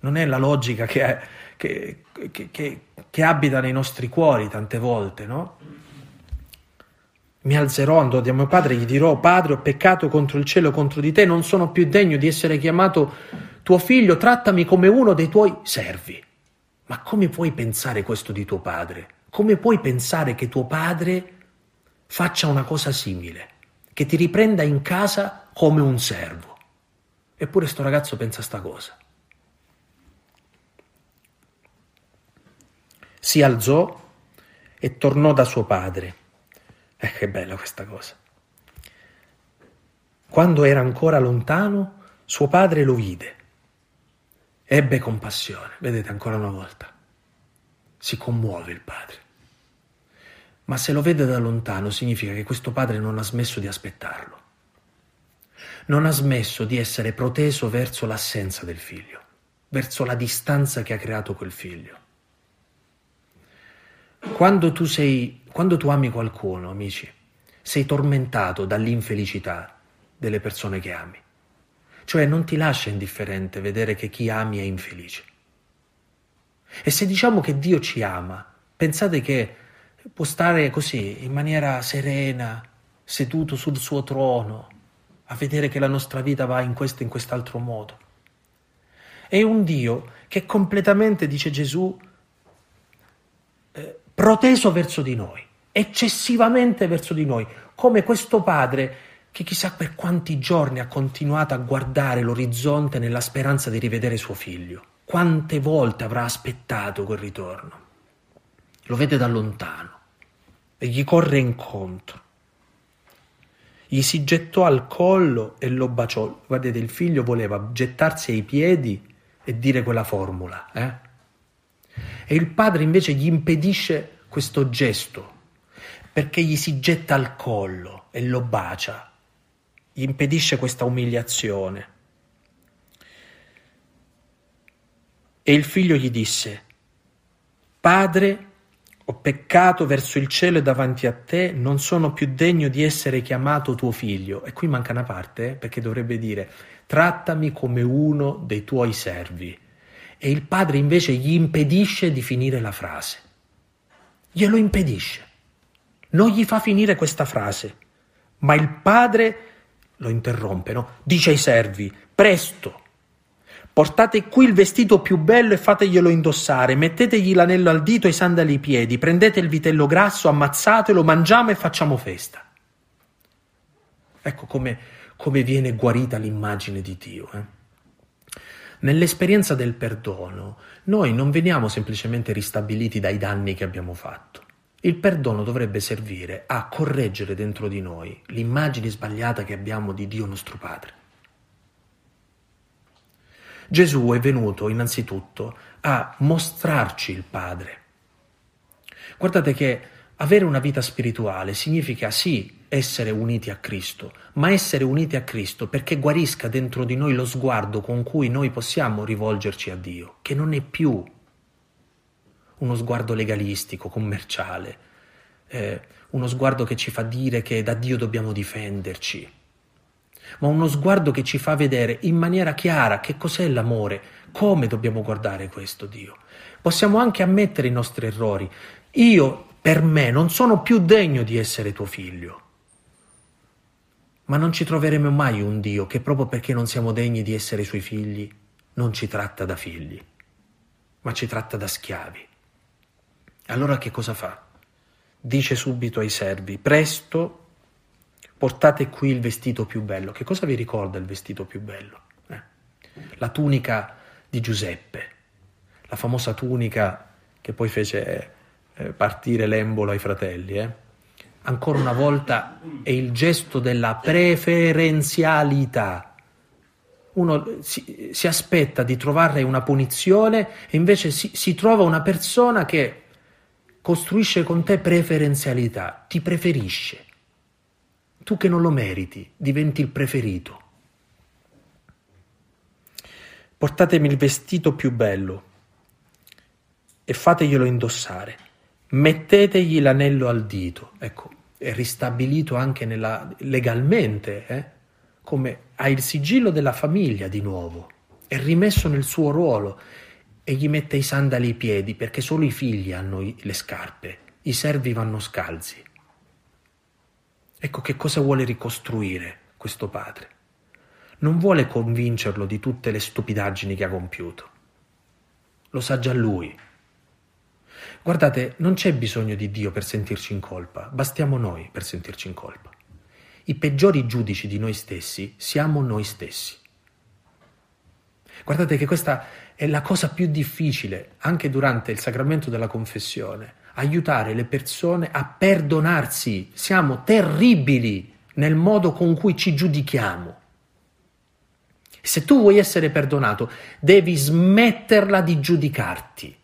Non è la logica che, è, che, che, che, abita nei nostri cuori tante volte, no? Mi alzerò, andrò da mio padre gli dirò, Padre, ho peccato contro il cielo, contro di te, non sono più degno di essere chiamato tuo figlio, trattami come uno dei tuoi servi. Ma come puoi pensare questo di tuo padre? Come puoi pensare che tuo padre faccia una cosa simile, che ti riprenda in casa come un servo? Eppure sto ragazzo pensa sta cosa. Si alzò e tornò da suo padre. Eh, che bella questa cosa. Quando era ancora lontano, suo padre lo vide. Ebbe compassione, vedete ancora una volta si commuove il padre. Ma se lo vede da lontano significa che questo padre non ha smesso di aspettarlo. Non ha smesso di essere proteso verso l'assenza del figlio, verso la distanza che ha creato quel figlio. Quando tu sei, quando tu ami qualcuno, amici, sei tormentato dall'infelicità delle persone che ami. Cioè non ti lascia indifferente vedere che chi ami è infelice. E se diciamo che Dio ci ama, pensate che può stare così, in maniera serena, seduto sul suo trono, a vedere che la nostra vita va in questo e in quest'altro modo. È un Dio che completamente, dice Gesù, eh, proteso verso di noi, eccessivamente verso di noi, come questo padre che chissà per quanti giorni ha continuato a guardare l'orizzonte nella speranza di rivedere suo figlio. Quante volte avrà aspettato quel ritorno? Lo vede da lontano e gli corre incontro. Gli si gettò al collo e lo baciò. Guardate, il figlio voleva gettarsi ai piedi e dire quella formula. Eh? E il padre invece gli impedisce questo gesto perché gli si getta al collo e lo bacia. Gli impedisce questa umiliazione. E il figlio gli disse, Padre, ho peccato verso il cielo e davanti a te, non sono più degno di essere chiamato tuo figlio. E qui manca una parte, eh, perché dovrebbe dire, trattami come uno dei tuoi servi. E il padre invece gli impedisce di finire la frase. Glielo impedisce. Non gli fa finire questa frase. Ma il padre lo interrompe, no? Dice ai servi, presto, Portate qui il vestito più bello e fateglielo indossare, mettetegli l'anello al dito e i sandali ai piedi, prendete il vitello grasso, ammazzatelo, mangiamo e facciamo festa. Ecco come, come viene guarita l'immagine di Dio. Eh? Nell'esperienza del perdono, noi non veniamo semplicemente ristabiliti dai danni che abbiamo fatto. Il perdono dovrebbe servire a correggere dentro di noi l'immagine sbagliata che abbiamo di Dio nostro Padre. Gesù è venuto innanzitutto a mostrarci il Padre. Guardate che avere una vita spirituale significa sì essere uniti a Cristo, ma essere uniti a Cristo perché guarisca dentro di noi lo sguardo con cui noi possiamo rivolgerci a Dio, che non è più uno sguardo legalistico, commerciale, eh, uno sguardo che ci fa dire che da Dio dobbiamo difenderci, ma uno sguardo che ci fa vedere in maniera chiara che cos'è l'amore, come dobbiamo guardare questo Dio. Possiamo anche ammettere i nostri errori. Io, per me, non sono più degno di essere tuo figlio. Ma non ci troveremo mai un Dio che proprio perché non siamo degni di essere suoi figli, non ci tratta da figli, ma ci tratta da schiavi. Allora che cosa fa? Dice subito ai servi, presto portate qui il vestito più bello. Che cosa vi ricorda il vestito più bello? Eh? La tunica di Giuseppe, la famosa tunica che poi fece eh, partire l'embolo ai fratelli. Eh. Ancora una volta è il gesto della preferenzialità. Uno si, si aspetta di trovare una punizione e invece si, si trova una persona che costruisce con te preferenzialità, ti preferisce. Tu che non lo meriti, diventi il preferito. Portatemi il vestito più bello e fateglielo indossare. Mettetegli l'anello al dito. Ecco, ristabilito anche nella, legalmente, eh? come ha il sigillo della famiglia di nuovo. È rimesso nel suo ruolo e gli mette i sandali ai piedi perché solo i figli hanno le scarpe, i servi vanno scalzi. Ecco che cosa vuole ricostruire questo padre. Non vuole convincerlo di tutte le stupidaggini che ha compiuto. Lo sa già lui. Guardate, non c'è bisogno di Dio per sentirci in colpa, bastiamo noi per sentirci in colpa. I peggiori giudici di noi stessi siamo noi stessi. Guardate che questa è la cosa più difficile, anche durante il sacramento della confessione, aiutare le persone a perdonarsi. Siamo terribili nel modo con cui ci giudichiamo. Se tu vuoi essere perdonato, devi smetterla di giudicarti.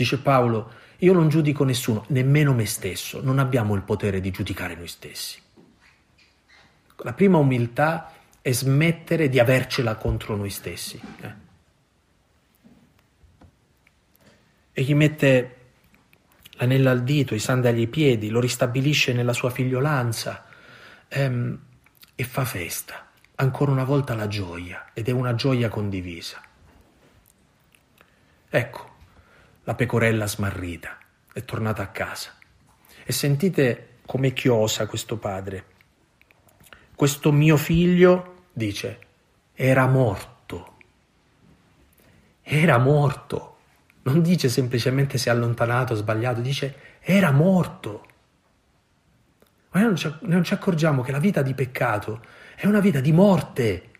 Dice Paolo, io non giudico nessuno, nemmeno me stesso, non abbiamo il potere di giudicare noi stessi. La prima umiltà è smettere di avercela contro noi stessi. Eh. E gli mette l'anello al dito, i sandali ai piedi, lo ristabilisce nella sua figliolanza ehm, e fa festa. Ancora una volta la gioia, ed è una gioia condivisa. Ecco, la pecorella smarrita è tornata a casa. E sentite come chiosa questo padre. Questo mio figlio, dice, era morto. Era morto non dice semplicemente si è allontanato, sbagliato, dice era morto. Ma noi non ci, non ci accorgiamo che la vita di peccato è una vita di morte.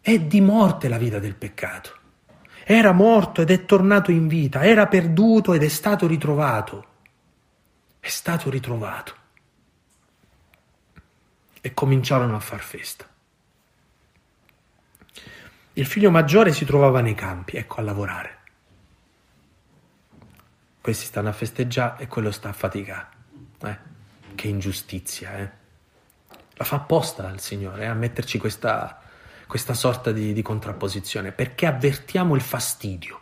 È di morte la vita del peccato. Era morto ed è tornato in vita, era perduto ed è stato ritrovato. È stato ritrovato. E cominciarono a far festa. Il figlio maggiore si trovava nei campi, ecco, a lavorare questi stanno a festeggiare e quello sta a faticare. Eh? Che ingiustizia, eh? La fa apposta il Signore eh? a metterci questa, questa sorta di, di contrapposizione, perché avvertiamo il fastidio.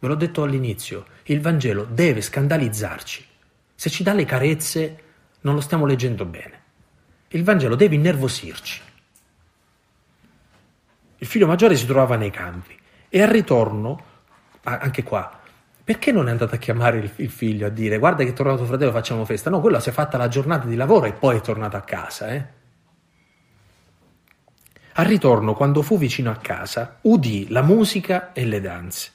Ve l'ho detto all'inizio, il Vangelo deve scandalizzarci. Se ci dà le carezze, non lo stiamo leggendo bene. Il Vangelo deve innervosirci. Il figlio maggiore si trovava nei campi e al ritorno, anche qua, perché non è andato a chiamare il, figlio a dire guarda che è tornato fratello, facciamo festa? No, quella si è fatta la giornata di lavoro e poi è tornato a casa. Eh? Al ritorno, quando fu vicino a casa, udì la musica e le danze.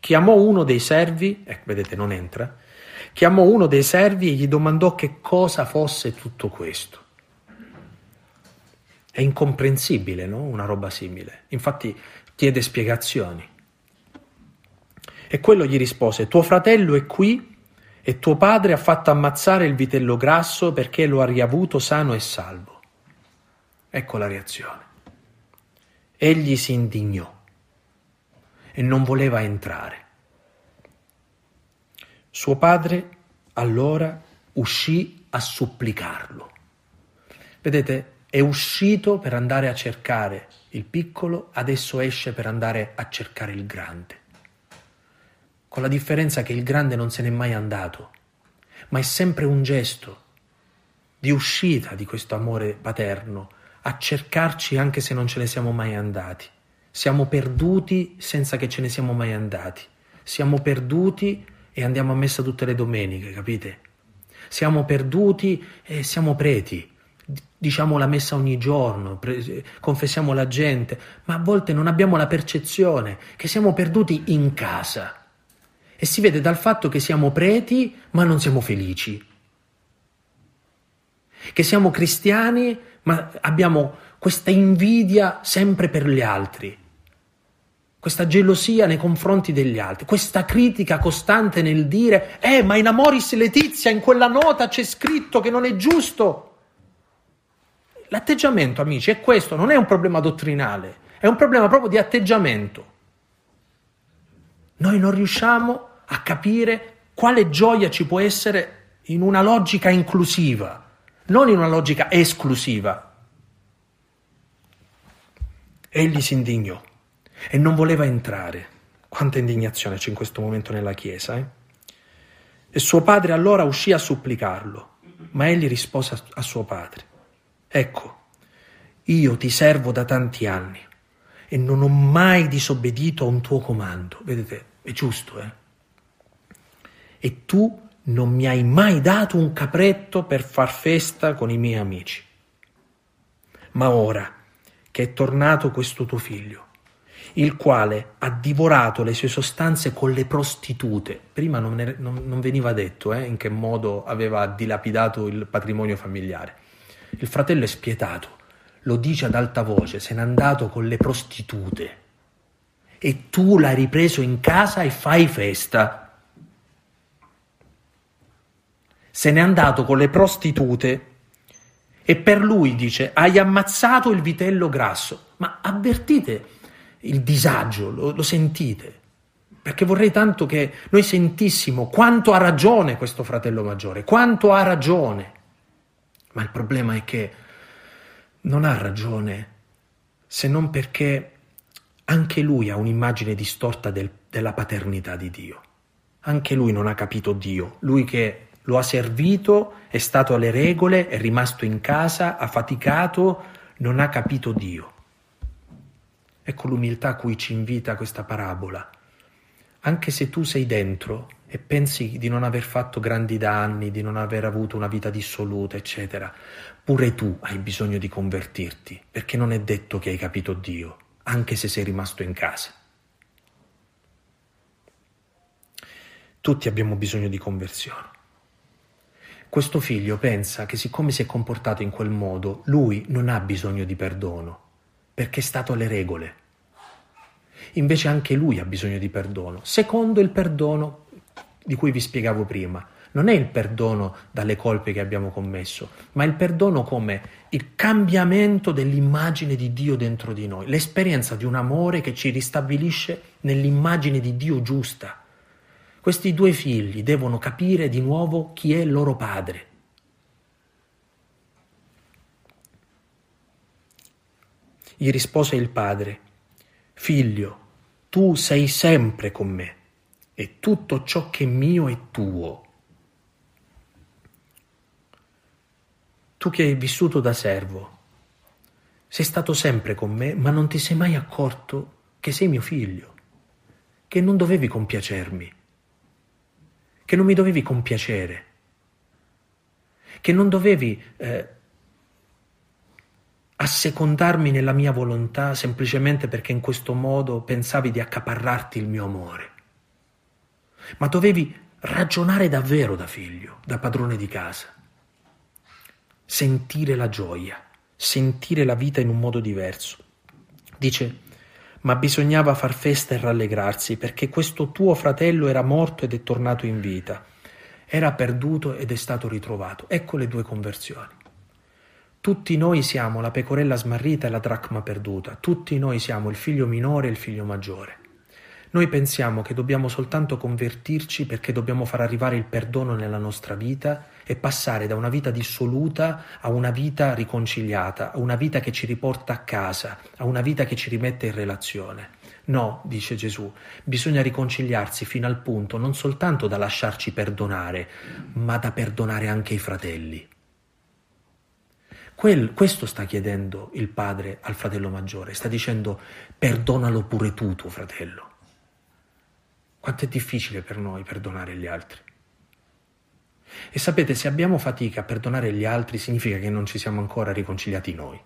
Chiamò uno dei servi, ecco, vedete, non entra, chiamò uno dei servi e gli domandò che cosa fosse tutto questo. È incomprensibile, no? Una roba simile. Infatti chiede spiegazioni. E quello gli rispose, tuo fratello è qui e tuo padre ha fatto ammazzare il vitello grasso perché lo ha riavuto sano e salvo. Ecco la reazione. Egli si indignò e non voleva entrare. Suo padre allora uscì a supplicarlo. Vedete, è uscito per andare a cercare il piccolo, adesso esce per andare a cercare il grande con la differenza che il grande non se n'è mai andato, ma è sempre un gesto di uscita di questo amore paterno, a cercarci anche se non ce ne siamo mai andati. Siamo perduti senza che ce ne siamo mai andati. Siamo perduti e andiamo a messa tutte le domeniche, capite? Siamo perduti e siamo preti. Diciamo la messa ogni giorno, pre- confessiamo la gente, ma a volte non abbiamo la percezione che siamo perduti in casa e si vede dal fatto che siamo preti ma non siamo felici, che siamo cristiani ma abbiamo questa invidia sempre per gli altri. questa gelosia nei confronti degli altri, questa critica costante nel dire, eh, ma in Amoris Letizia, in quella nota c'è scritto che non è giusto. L'atteggiamento, amici, è questo, non è un problema dottrinale, è un problema proprio di atteggiamento. Noi non riusciamo a capire quale gioia ci può essere in una logica inclusiva, non in una logica esclusiva. Egli si indignò e non voleva entrare. Quanta indignazione c'è in questo momento nella Chiesa. Eh? E suo padre allora uscì a supplicarlo, ma egli rispose a, suo padre, ecco, io ti servo da tanti anni e non ho mai disobbedito a un tuo comando. Vedete, è giusto, eh? E tu non mi hai mai dato un capretto per far festa con i miei amici. Ma ora che è tornato questo tuo figlio, il quale ha divorato le sue sostanze con le prostitute, prima non, ne, non, non veniva detto eh, in che modo aveva dilapidato il patrimonio familiare. Il fratello è spietato, lo dice ad alta voce, se n'è andato con le prostitute e tu l'hai ripreso in casa e fai festa. Se n'è andato con le prostitute e per lui dice hai ammazzato il vitello grasso. Ma avvertite il disagio, lo, lo sentite? Perché vorrei tanto che noi sentissimo quanto ha ragione questo fratello maggiore, quanto ha ragione. Ma il problema è che non ha ragione se non perché anche lui ha un'immagine distorta del, della paternità di Dio. Anche lui non ha capito Dio, lui che lo ha servito, è stato alle regole, è rimasto in casa, ha faticato, non ha capito Dio. Ecco l'umiltà a cui ci invita questa parabola. Anche se tu sei dentro e pensi di non aver fatto grandi danni, di non aver avuto una vita dissoluta, eccetera, pure tu hai bisogno di convertirti, perché non è detto che hai capito Dio, anche se sei rimasto in casa. Tutti abbiamo bisogno di conversione. Questo figlio pensa che siccome si è comportato in quel modo, lui non ha bisogno di perdono, perché è stato alle regole. Invece anche lui ha bisogno di perdono, secondo il perdono di cui vi spiegavo prima. Non è il perdono dalle colpe che abbiamo commesso, ma il perdono come il cambiamento dell'immagine di Dio dentro di noi, l'esperienza di un amore che ci ristabilisce nell'immagine di Dio giusta. Questi due figli devono capire di nuovo chi è loro padre. Gli rispose il padre, Figlio, tu sei sempre con me e tutto ciò che è mio è tuo. Tu che hai vissuto da servo, sei stato sempre con me, ma non ti sei mai accorto che sei mio figlio, che non dovevi compiacermi che non mi dovevi compiacere, che non dovevi eh, assecondarmi nella mia volontà semplicemente perché in questo modo pensavi di accaparrarti il mio amore, ma dovevi ragionare davvero da figlio, da padrone di casa, sentire la gioia, sentire la vita in un modo diverso. Dice, ma bisognava far festa e rallegrarsi, perché questo tuo fratello era morto ed è tornato in vita, era perduto ed è stato ritrovato. Ecco le due conversioni. Tutti noi siamo la pecorella smarrita e la dracma perduta, tutti noi siamo il figlio minore e il figlio maggiore. Noi pensiamo che dobbiamo soltanto convertirci perché dobbiamo far arrivare il perdono nella nostra vita e passare da una vita dissoluta a una vita riconciliata, a una vita che ci riporta a casa, a una vita che ci rimette in relazione. No, dice Gesù, bisogna riconciliarsi fino al punto non soltanto da lasciarci perdonare, ma da perdonare anche i fratelli. Quel, questo sta chiedendo il padre al fratello maggiore, sta dicendo perdonalo pure tu, tuo fratello. Quanto è difficile per noi perdonare gli altri. E sapete, se abbiamo fatica a perdonare gli altri significa che non ci siamo ancora riconciliati noi.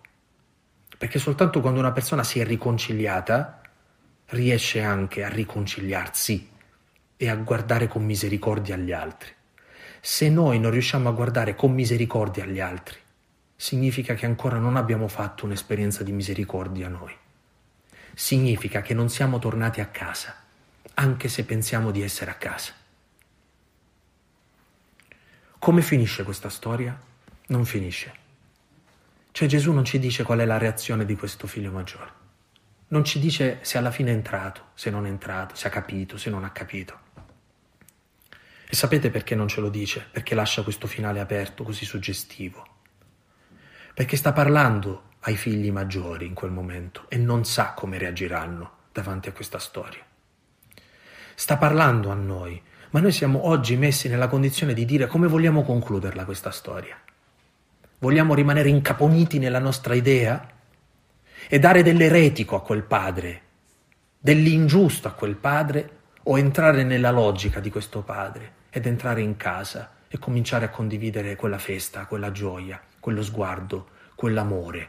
Perché soltanto quando una persona si è riconciliata riesce anche a riconciliarsi e a guardare con misericordia agli altri. Se noi non riusciamo a guardare con misericordia agli altri, significa che ancora non abbiamo fatto un'esperienza di misericordia noi. significa che non siamo tornati a casa, anche se pensiamo di essere a casa. Come finisce questa storia? Non finisce. Cioè Gesù non ci dice qual è la reazione di questo figlio maggiore. Non ci dice se alla fine è entrato, se non è entrato, se ha capito, se non ha capito. E sapete perché non ce lo dice? Perché lascia questo finale aperto, così suggestivo. Perché sta parlando ai figli maggiori in quel momento e non sa come reagiranno davanti a questa storia. Sta parlando a noi, ma noi siamo oggi messi nella condizione di dire come vogliamo concluderla questa storia. Vogliamo rimanere incaponiti nella nostra idea e dare dell'eretico a quel padre, dell'ingiusto a quel padre o entrare nella logica di questo padre ed entrare in casa e cominciare a condividere quella festa, quella gioia, quello sguardo, quell'amore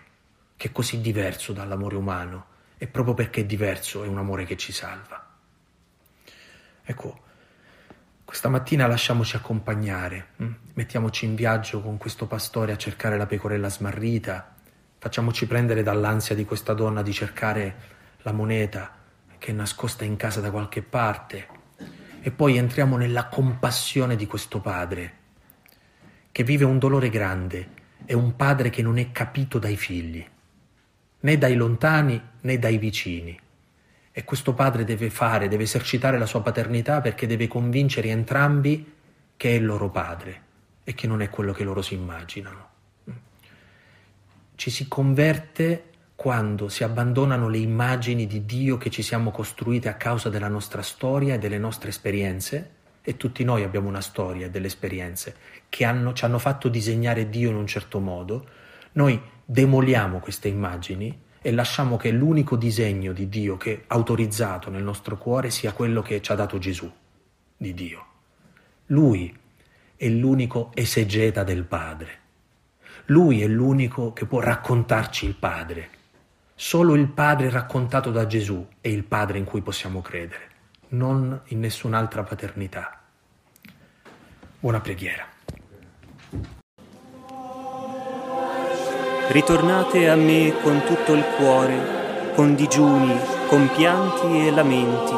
che è così diverso dall'amore umano e proprio perché è diverso è un amore che ci salva. Ecco, questa mattina lasciamoci accompagnare, hm? mettiamoci in viaggio con questo pastore a cercare la pecorella smarrita, facciamoci prendere dall'ansia di questa donna di cercare la moneta che è nascosta in casa da qualche parte. E poi entriamo nella compassione di questo padre che vive un dolore grande, è un padre che non è capito dai figli, né dai lontani né dai vicini e questo padre deve fare, deve esercitare la sua paternità perché deve convincere entrambi che è il loro padre e che non è quello che loro si immaginano. Ci si converte quando si abbandonano le immagini di Dio che ci siamo costruite a causa della nostra storia e delle nostre esperienze, e tutti noi abbiamo una storia e delle esperienze che hanno, ci hanno fatto disegnare Dio in un certo modo, noi demoliamo queste immagini e lasciamo che l'unico disegno di Dio che è autorizzato nel nostro cuore sia quello che ci ha dato Gesù, di Dio. Lui è l'unico esegeta del Padre. Lui è l'unico che può raccontarci il Padre. Solo il Padre raccontato da Gesù è il Padre in cui possiamo credere, non in nessun'altra paternità. Buona preghiera. Ritornate a me con tutto il cuore, con digiuni, con pianti e lamenti.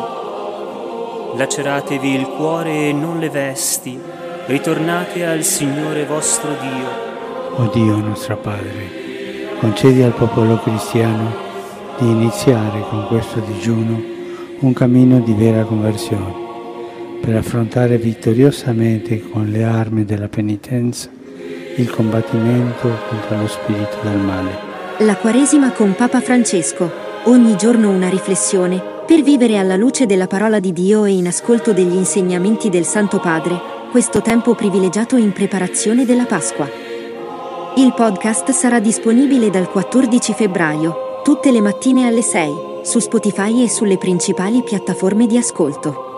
Laceratevi il cuore e non le vesti, ritornate al Signore vostro Dio. O Dio nostro Padre, concedi al popolo cristiano di iniziare con questo digiuno un cammino di vera conversione, per affrontare vittoriosamente con le armi della penitenza il combattimento contro lo spirito del male. La Quaresima con Papa Francesco. Ogni giorno una riflessione per vivere alla luce della parola di Dio e in ascolto degli insegnamenti del Santo Padre, questo tempo privilegiato in preparazione della Pasqua. Il podcast sarà disponibile dal 14 febbraio, tutte le mattine alle 6, su Spotify e sulle principali piattaforme di ascolto.